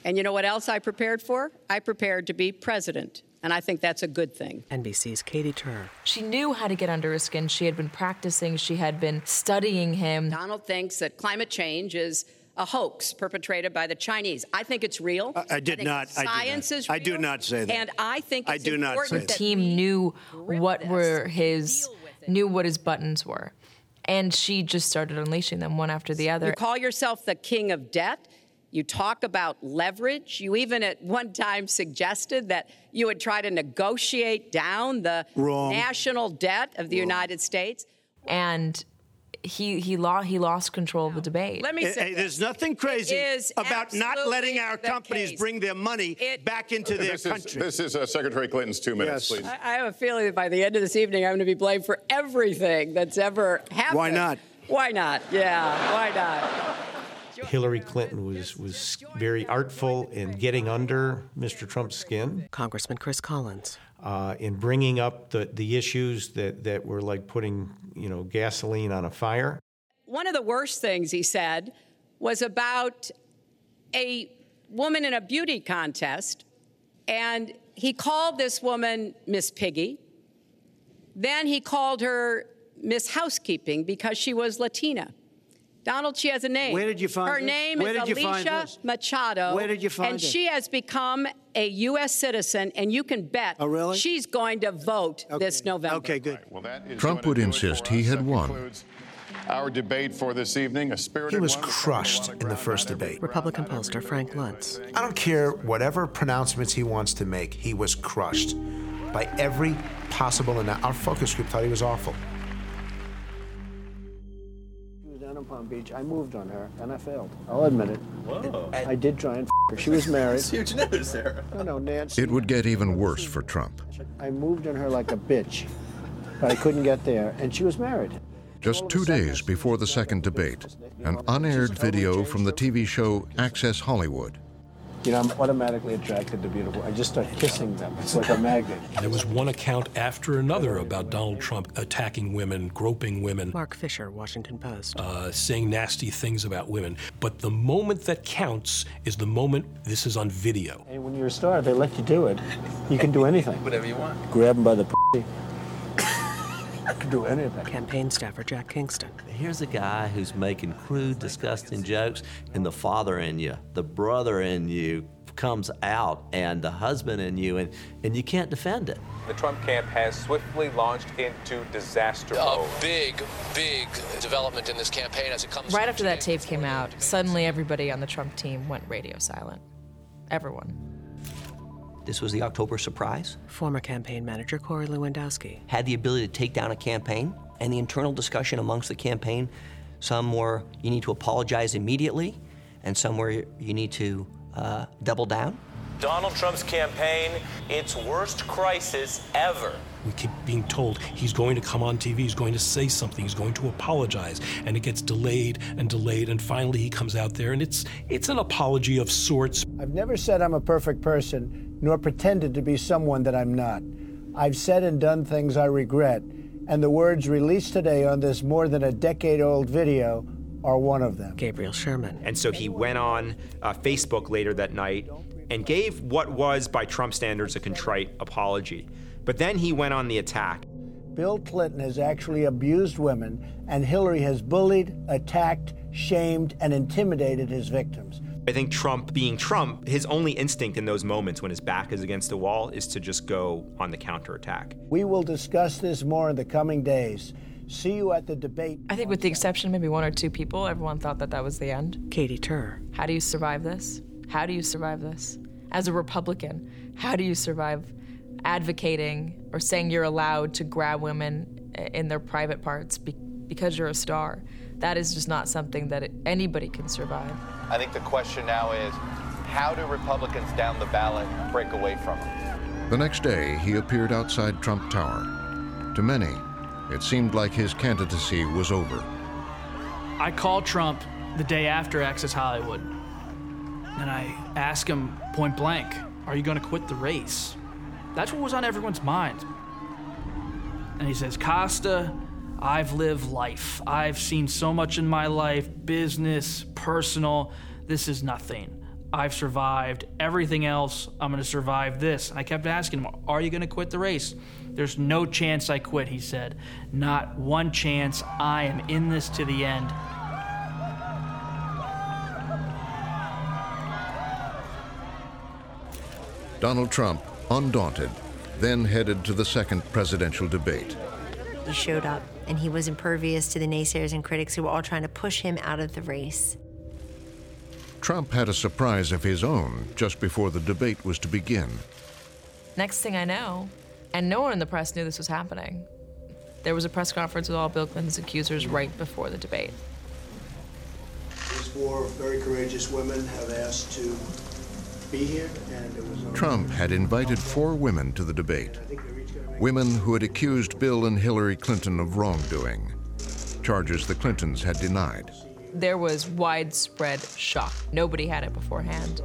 And you know what else I prepared for? I prepared to be president. And I think that's a good thing. NBC's Katy Tur. She knew how to get under his skin. She had been practicing, she had been studying him. Donald thinks that climate change is a hoax perpetrated by the Chinese. I think it's real. I, I did think not. I did Science not. is I do not say that. And I think I it's do not important say The that. team knew what were his knew what his buttons were. And she just started unleashing them one after the other. You call yourself the king of debt. You talk about leverage. You even at one time suggested that you would try to negotiate down the Wrong. national debt of the United States. And he he lost he lost control of the debate. Let me Hey, say hey, there's nothing crazy is about not letting our companies case. bring their money back into their this country. Is, this is uh, Secretary Clinton's two minutes, Yes. please. I, I have a feeling that by the end of this evening, I'm going to be blamed for everything that's ever happened. Why not? Why not? Yeah, why not? Hillary Clinton was, was very artful in getting under Mr. Trump's skin. Congressman Chris Collins. Uh, in bringing up the, the issues that, that were like putting, you know, gasoline on a fire. One of the worst things he said was about a woman in a beauty contest, and he called this woman Miss Piggy. Then he called her Miss Housekeeping because she was Latina. Donald, she has a name. Where did you find her Her name Where is did you find Alicia? Machado. Where did you find And it? she has become a U.S. citizen, and you can bet Oh, really? she's going to vote this November. Okay, good. Well, that is Trump would to do it insist he had That won. Our debate for this evening, a spirited He was crushed in the first debate. Republican pollster Frank Luntz. I don't care whatever pronouncements he wants to make, he was crushed by every possible. And our focus group thought he was awful. She was down in Palm Beach. I moved on her, and I failed. I'll admit it. Whoa. I did try and f- her. She was married. That's huge news there. No, no, Nancy. It would get even worse for Trump. I moved on her like a bitch, but I couldn't get there, and she was married. Just two days before the second debate, an unaired video from the TV show Access Hollywood. You know, I'm automatically attracted to beautiful. I just start kissing them. It's like a magnet. There was one account after another about Donald Trump attacking women, groping women, Marc Fisher, Washington Post. uh, saying nasty things about women. But the moment that counts is the moment this is on video. And when you're a star, they let you do it. You can do anything. Whatever you want. Grab them by the p. I can do anything. Campaign staffer Jack Kingston. Here's a guy who's making crude, disgusting jokes, and the father in you, the brother in you comes out, and the husband in you, and, and you can't defend it. The Trump camp has swiftly launched into disaster A mode. big, big development in this campaign as it comes Right after that tape came out, suddenly everybody on the Trump team went radio silent. Everyone. This was the October surprise. Former campaign manager Corey Lewandowski. Had the ability to take down a campaign, and the internal discussion amongst the campaign, some were you need to apologize immediately, and some were you need to uh, double down. Donald Trump's campaign, its worst crisis ever. We keep being told he's going to come on TV, he's going to say something, he's going to apologize, and it gets delayed and delayed, and finally he comes out there, and it's it's an apology of sorts. I've never said I'm a perfect person, nor pretended to be someone that I'm not. I've said and done things I regret, And the words released today on this more than a decade old video are one of them. Gabriel Sherman. And so he went on uh, Facebook later that night and gave what was, by Trump standards, a contrite apology. But then he went on the attack. Bill Clinton has actually abused women, and Hillary has bullied, attacked, shamed, and intimidated his victims. I think Trump, being Trump, his only instinct in those moments when his back is against the wall is to just go on the counterattack. We will discuss this more in the coming days. See you at the debate. I think, with the exception of maybe one or two people, everyone thought that that was the end. Katy Tur. How do you survive this? How do you survive this? As a Republican, how do you survive advocating or saying you're allowed to grab women in their private parts be- because you're a star? That is just not something that anybody can survive. I think the question now is how do Republicans down the ballot break away from him? The next day, he appeared outside Trump Tower. To many, it seemed like his candidacy was over. I called Trump the day after Access Hollywood, and I asked him point blank, Are you going to quit the race? That's what was on everyone's mind. And he says, Costa, I've lived life. I've seen so much in my life business, personal. This is nothing. I've survived everything else. I'm going to survive this. And I kept asking him, Are you going to quit the race? There's no chance I quit, he said. Not one chance. I am in this to the end. Donald Trump, undaunted, then headed to the second presidential debate. He showed up, and he was impervious to the naysayers and critics who were all trying to push him out of the race. Trump had a surprise of his own just before the debate was to begin. Next thing I know, and no one in the press knew this was happening, there was a press conference with all Bill Clinton's accusers right before the debate. These four very courageous women have asked to be here, and it was. Trump had invited four women to the debate. Women who had accused Bill and Hillary Clinton of wrongdoing, charges the Clintons had denied. There was widespread shock. Nobody had it beforehand.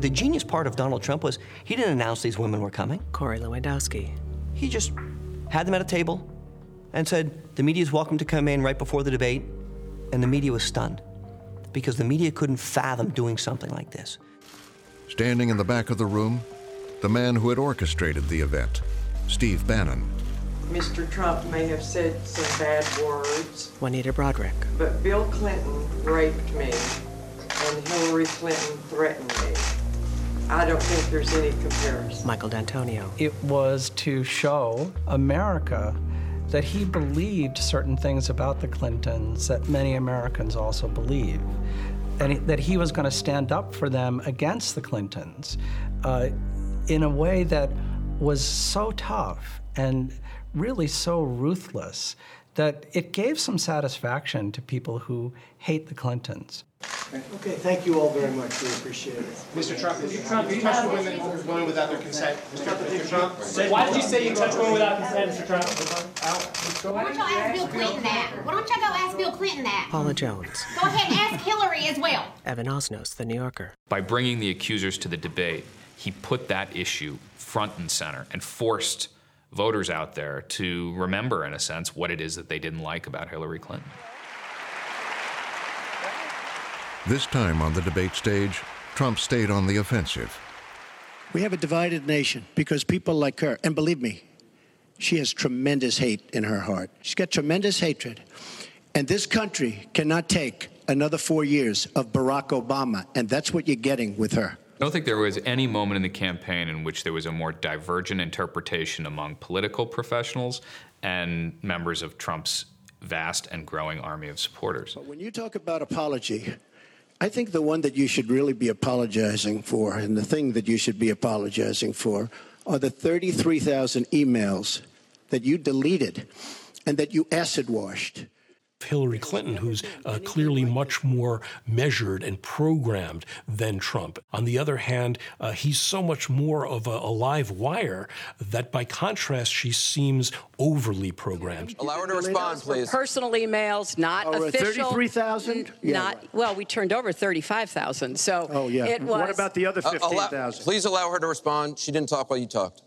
The genius part of Donald Trump was he didn't announce these women were coming. Corey Lewandowski. He just had them at a table and said, The media is welcome to come in right before the debate. And the media was stunned because the media couldn't fathom doing something like this. Standing in the back of the room, the man who had orchestrated the event, Steve Bannon. Mr. Trump may have said some bad words. Juanita Broaddrick. But Bill Clinton raped me, and Hillary Clinton threatened me. I don't think there's any comparison. Michael D'Antonio. It was to show America that he believed certain things about the Clintons that many Americans also believe. And that he was going to stand up for them against the Clintons uh, in a way that was so tough and really so ruthless that it gave some satisfaction to people who hate the Clintons. Okay, thank you all very much. We appreciate it. Mr. Trump, Mr. Trump, you touched women, women without their consent. Mr. Mr. Trump, why did you say you touched women without consent, Mr. Trump? Why don't y'all ask Bill Clinton that? Why don't y'all go ask Bill Clinton that? Paula Jones. Go ahead and ask Hillary as well. Evan Osnos, The New Yorker. By bringing the accusers to the debate, he put that issue front and center and forced voters out there to remember, in a sense, what it is that they didn't like about Hillary Clinton. This time on the debate stage, Trump stayed on the offensive. We have a divided nation because people like her, and believe me, she has tremendous hate in her heart. She's got tremendous hatred. And this country cannot take another four years of Barack Obama, and that's what you're getting with her. I don't think there was any moment in the campaign in which there was a more divergent interpretation among political professionals and members of Trump's vast and growing army of supporters. But when you talk about apology, I think the one that you should really be apologizing for, and the thing that you should be apologizing for, are the 33,000 emails that you deleted and that you acid washed. Hillary Clinton, who's uh, clearly much more measured and programmed than Trump. On the other hand, uh, he's so much more of a, a, live wire that by contrast, she seems overly programmed. Allow her to respond, please. Personal emails, not oh, official. 33,000? Yeah, not, right. well, we turned over 35,000. So oh, yeah. it was. What about the other 15,000? Uh, please allow her to respond. She didn't talk while you talked.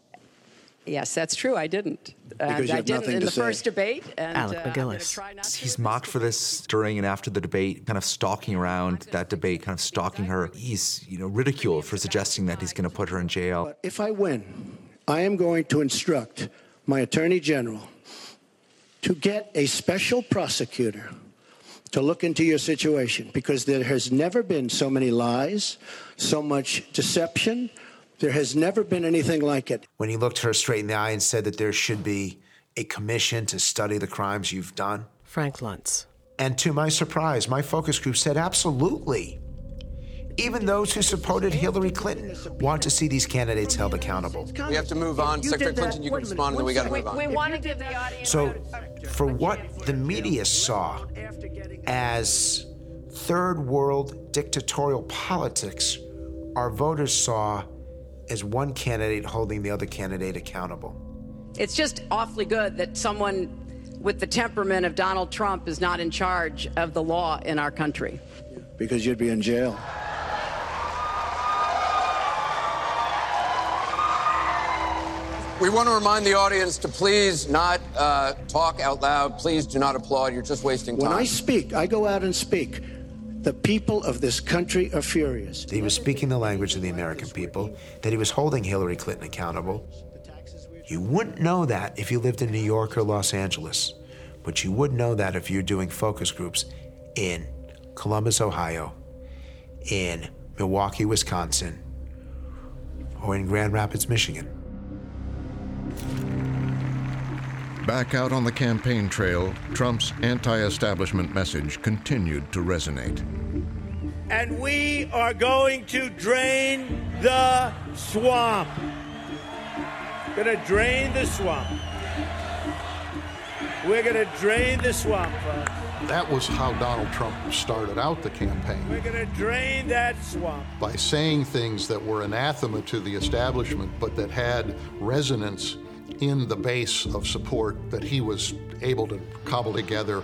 Yes, that's true. I didn't. Because you I have didn't nothing in to the say. first debate. And, Alec uh, MacGillis. try He's mocked for this during and after the debate, kind of stalking around that debate, kind of stalking her. He's, you know, ridiculed for suggesting that he's going to put her in jail. If I win, I am going to instruct my Attorney General to get a special prosecutor to look into your situation because there has never been so many lies, so much deception. There has never been anything like it. When he looked her straight in the eye and said that there should be a commission to study the crimes you've done. Frank Luntz. And to my surprise, my focus group said absolutely. Even those who supported Hillary Clinton want to see these candidates held accountable. We have to move on. Secretary Clinton, you can wait a minute, respond, and then we got to move on. second. We want to give the audience. So, for what the media saw as third world dictatorial politics, our voters saw as one candidate holding the other candidate accountable. It's just awfully good that someone with the temperament of Donald Trump is not in charge of the law in our country. Because you'd be in jail. We want to remind the audience to please not uh, talk out loud. Please do not applaud. You're just wasting time. When I speak, I go out and speak. The people of this country are furious. He was speaking the language of the American people, that he was holding Hillary Clinton accountable. You wouldn't know that if you lived in New York or Los Angeles, but you would know that if you're doing focus groups in Columbus, Ohio, in Milwaukee, Wisconsin, or in Grand Rapids, Michigan. Back out on the campaign trail, Trump's anti establishment message continued to resonate. and we are going to drain the swamp. Gonna drain the swamp. We're gonna drain the swamp, folks. That was how Donald Trump started out the campaign We're gonna drain that swamp. by saying things that were anathema to the establishment, but that had resonance in the base of support that he was able to cobble together.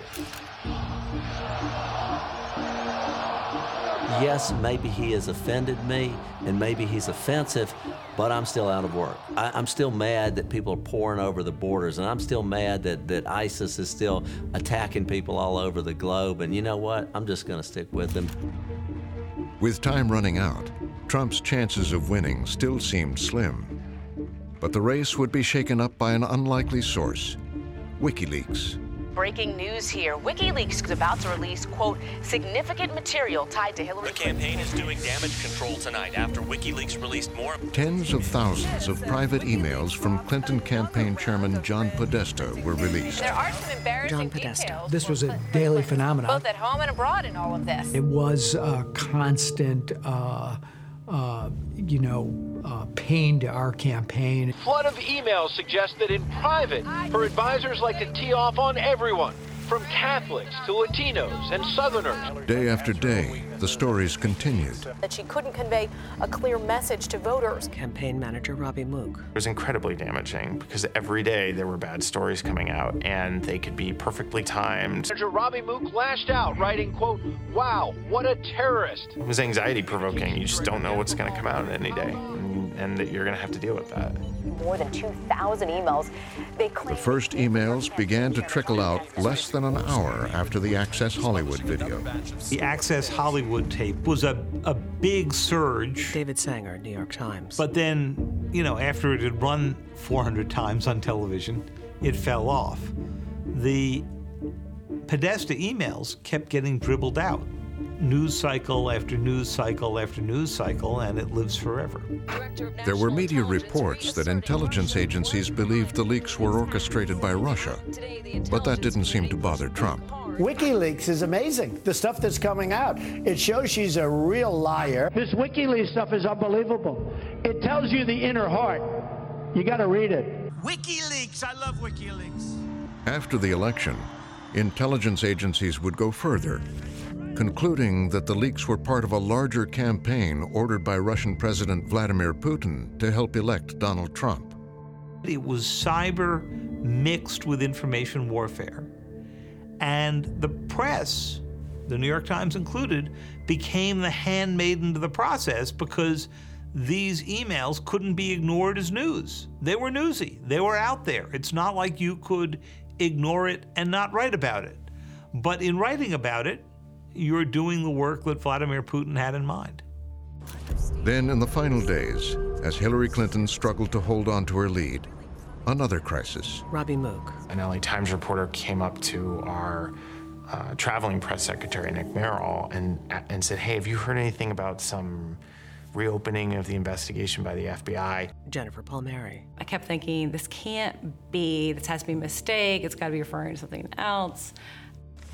Yes, maybe he has offended me and maybe he's offensive, but I'm still out of work. I, I'm still mad that people are pouring over the borders, and I'm still mad that, that ISIS is still attacking people all over the globe. And you know what? I'm just going to stick with him. With time running out, Trump's chances of winning still seemed slim. But the race would be shaken up by an unlikely source WikiLeaks. Breaking news here. WikiLeaks is about to release, quote, significant material tied to Hillary The campaign is doing damage control tonight after WikiLeaks released more. Tens of thousands of private emails from Clinton campaign chairman John Podesta were released. There are some embarrassing John Podesta. details, This was a daily phenomenon. both at home and abroad in all of this. It was a constant, uh, uh, you know, uh, pain to our campaign. Flood of emails suggest that in private, her advisors like to tee off on everyone, from Catholics to Latinos and Southerners. Day after day, the stories continued. That she couldn't convey a clear message to voters. Campaign manager Robbie Mook. It was incredibly damaging because every day there were bad stories coming out and they could be perfectly timed. Manager Robbie Mook lashed out, writing, quote, wow, what a terrorist. It was anxiety provoking. You just don't know what's going to come out any day and, and that you're going to have to deal with that. More than 2,000 emails. They The first emails began to trickle out less than an hour after the Access Hollywood video. The Access Hollywood tape was a, a big surge. David Sanger, New York Times. But then, you know, after it had run 400 times on television, it fell off. The Podesta emails kept getting dribbled out. News cycle after news cycle after news cycle, and it lives forever. There were media reports that intelligence agencies believed the leaks were orchestrated by Russia, but that didn't seem to bother Trump. WikiLeaks is amazing. The stuff that's coming out. It shows she's a real liar. This WikiLeaks stuff is unbelievable. It tells you the inner heart. You got to read it. WikiLeaks. I love WikiLeaks. After the election, intelligence agencies would go further, concluding that the leaks were part of a larger campaign ordered by Russian President Vladimir Putin to help elect Donald Trump. It was cyber mixed with information warfare. And the press, the New York Times included, became the handmaiden to the process because these emails couldn't be ignored as news. They were newsy, they were out there. It's not like you could ignore it and not write about it. But in writing about it, you're doing the work that Vladimir Putin had in mind. Then, in the final days, as Hillary Clinton struggled to hold on to her lead, another crisis. Robbie Mook. An LA Times reporter came up to our uh, traveling press secretary, Nick Merrill, and, and said, Hey, have you heard anything about some reopening of the investigation by the FBI? Jennifer Palmieri. I kept thinking, this can't be, this has to be a mistake, it's got to be referring to something else.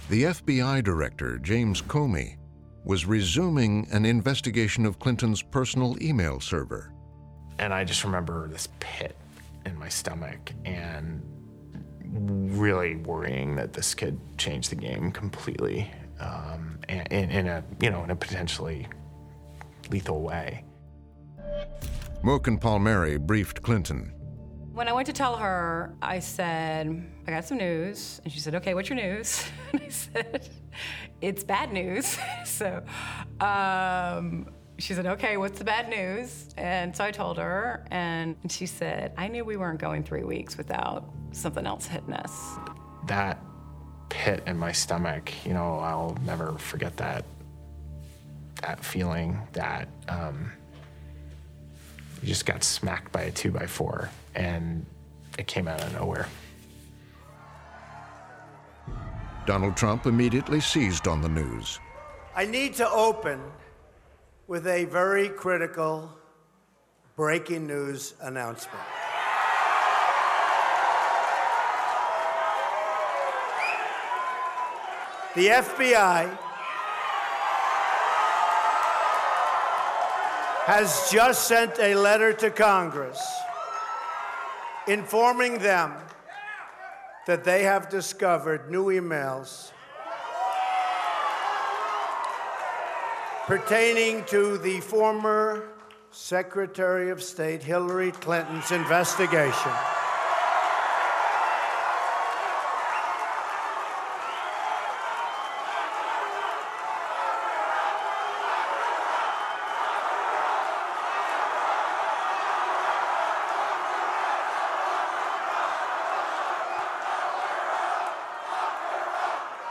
The FBI director, James Comey, was resuming an investigation of Clinton's personal email server. And I just remember this pit in my stomach and really worrying that this could change the game completely um, in, in a you know in a potentially lethal way. Mook and Palmieri briefed Clinton. When I went to tell her, I said, I got some news. And she said, Okay, what's your news? And I said, It's bad news. so um, she said, Okay, what's the bad news? And so I told her, and she said, I knew we weren't going three weeks without something else hitting us. That pit in my stomach, you know, I'll never forget that that feeling that um, you just got smacked by a two by four and it came out of nowhere. Donald Trump immediately seized on the news. I need to open with a very critical breaking news announcement. The FBI has just sent a letter to Congress informing them that they have discovered new emails pertaining to the former Secretary of State Hillary Clinton's investigation.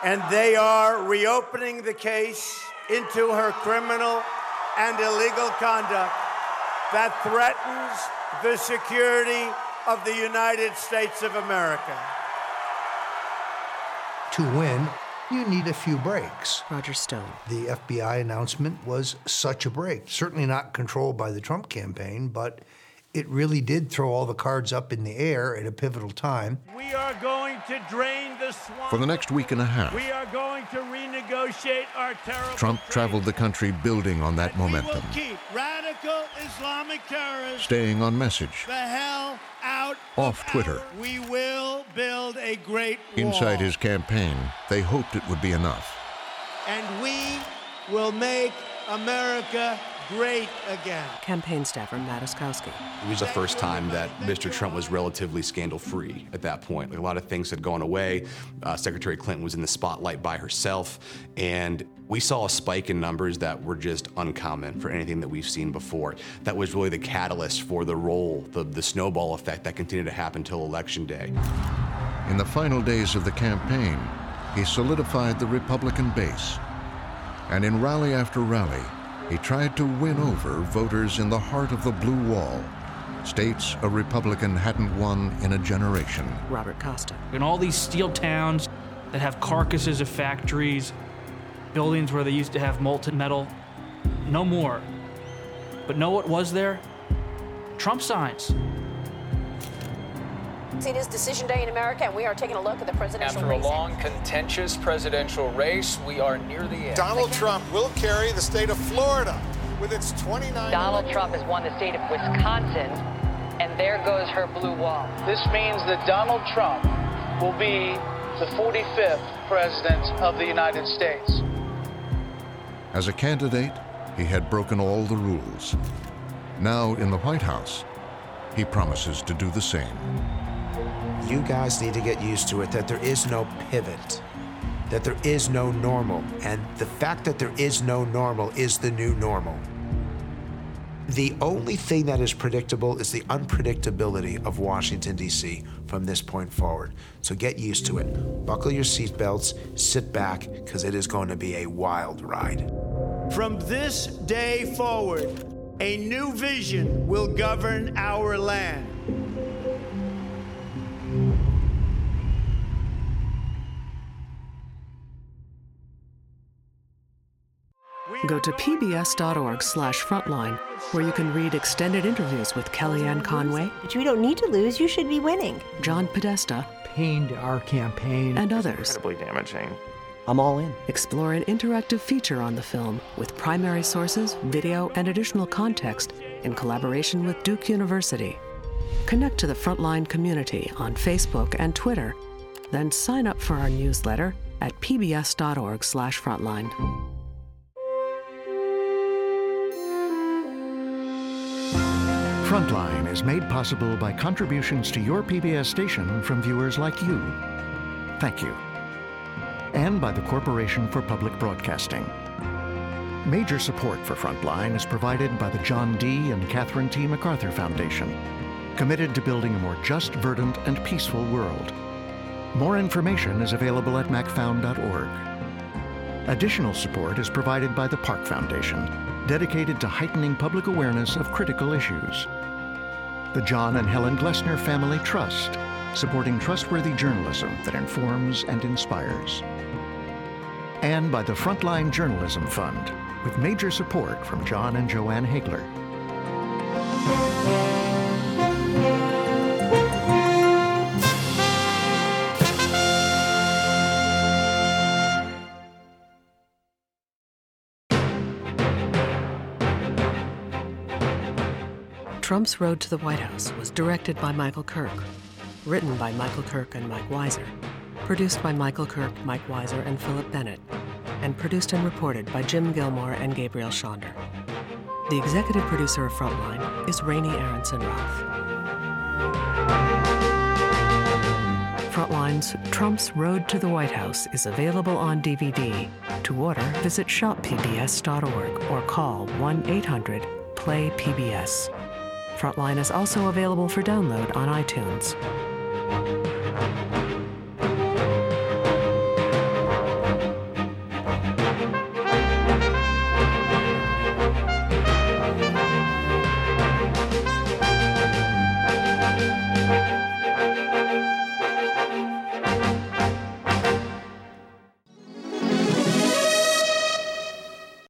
And they are reopening the case into her criminal and illegal conduct that threatens the security of the United States of America. To win, you need a few breaks. Roger Stone. The FBI announcement was such a break. Certainly not controlled by the Trump campaign, but it really did throw all the cards up in the air at a pivotal time. We are going to drain the swamp. For the next week and a half, We are going to renegotiate our terrible. Trump traveled the country building on that momentum, We will keep radical Islamic terrorists staying on message, the hell out. off Twitter. We will build a great wall. Inside his campaign, they hoped it would be enough. and we will make America great again. Campaign staffer Matt Oskowski. It was the first time that Mr. Trump was relatively scandal free at that point. Like a lot of things had gone away. Uh, Secretary Clinton was in the spotlight by herself. And we saw a spike in numbers that were just uncommon for anything that we've seen before. That was really the catalyst for the role, the, the snowball effect that continued to happen until Election Day. In the final days of the campaign, he solidified the Republican base. And in rally after rally, he tried to win over voters in the heart of the blue wall, states a Republican hadn't won in a generation. Robert Costa. In all these steel towns that have carcasses of factories, buildings where they used to have molten metal, no more. But know what was there? Trump signs. It is decision day in America, and we are taking a look at the presidential After a long, contentious presidential race, we are near the end. Donald Trump will carry the state of Florida with its 29. Donald Trump has won the state of Wisconsin, and there goes her blue wall. This means that Donald Trump will be the 45th president of the United States. As a candidate, he had broken all the rules. Now, in the White House, he promises to do the same. You guys need to get used to it that there is no pivot, that there is no normal. And the fact that there is no normal is the new normal. The only thing that is predictable is the unpredictability of Washington, D.C. from this point forward. So get used to it. Buckle your seatbelts, sit back, because it is going to be a wild ride. From this day forward, a new vision will govern our land. Go to pbs.org slash frontline, where you can read extended interviews with Kellyanne Conway. But you don't need to lose, you should be winning. John Podesta. Pain to our campaign. And others. Incredibly damaging. I'm all in. Explore an interactive feature on the film with primary sources, video, and additional context in collaboration with Duke University. Connect to the Frontline community on Facebook and Twitter, then sign up for our newsletter at pbs.org/frontline. Frontline is made possible by contributions to your PBS station from viewers like you. Thank you. And by the Corporation for Public Broadcasting. Major support for Frontline is provided by the John D. and Catherine T. MacArthur Foundation, committed to building a more just, verdant, and peaceful world. More information is available at macfound.org. Additional support is provided by the Park Foundation, dedicated to heightening public awareness of critical issues. The John and Helen Glessner Family Trust, supporting trustworthy journalism that informs and inspires. And by the Frontline Journalism Fund, with major support from Jon and Jo Ann Hagler. Trump's Road to the White House was directed by Michael Kirk, written by Michael Kirk and Mike Wiser, produced by Michael Kirk, Mike Wiser, and Philip Bennett, and produced and reported by Jim Gilmore and Gabrielle Schonder. The executive producer of Frontline is Raney Aronson-Rath. Frontline's Trump's Road to the White House is available on DVD. To order, visit shoppbs.org or call 1 800 PLAY PBS. Frontline is also available for download on iTunes.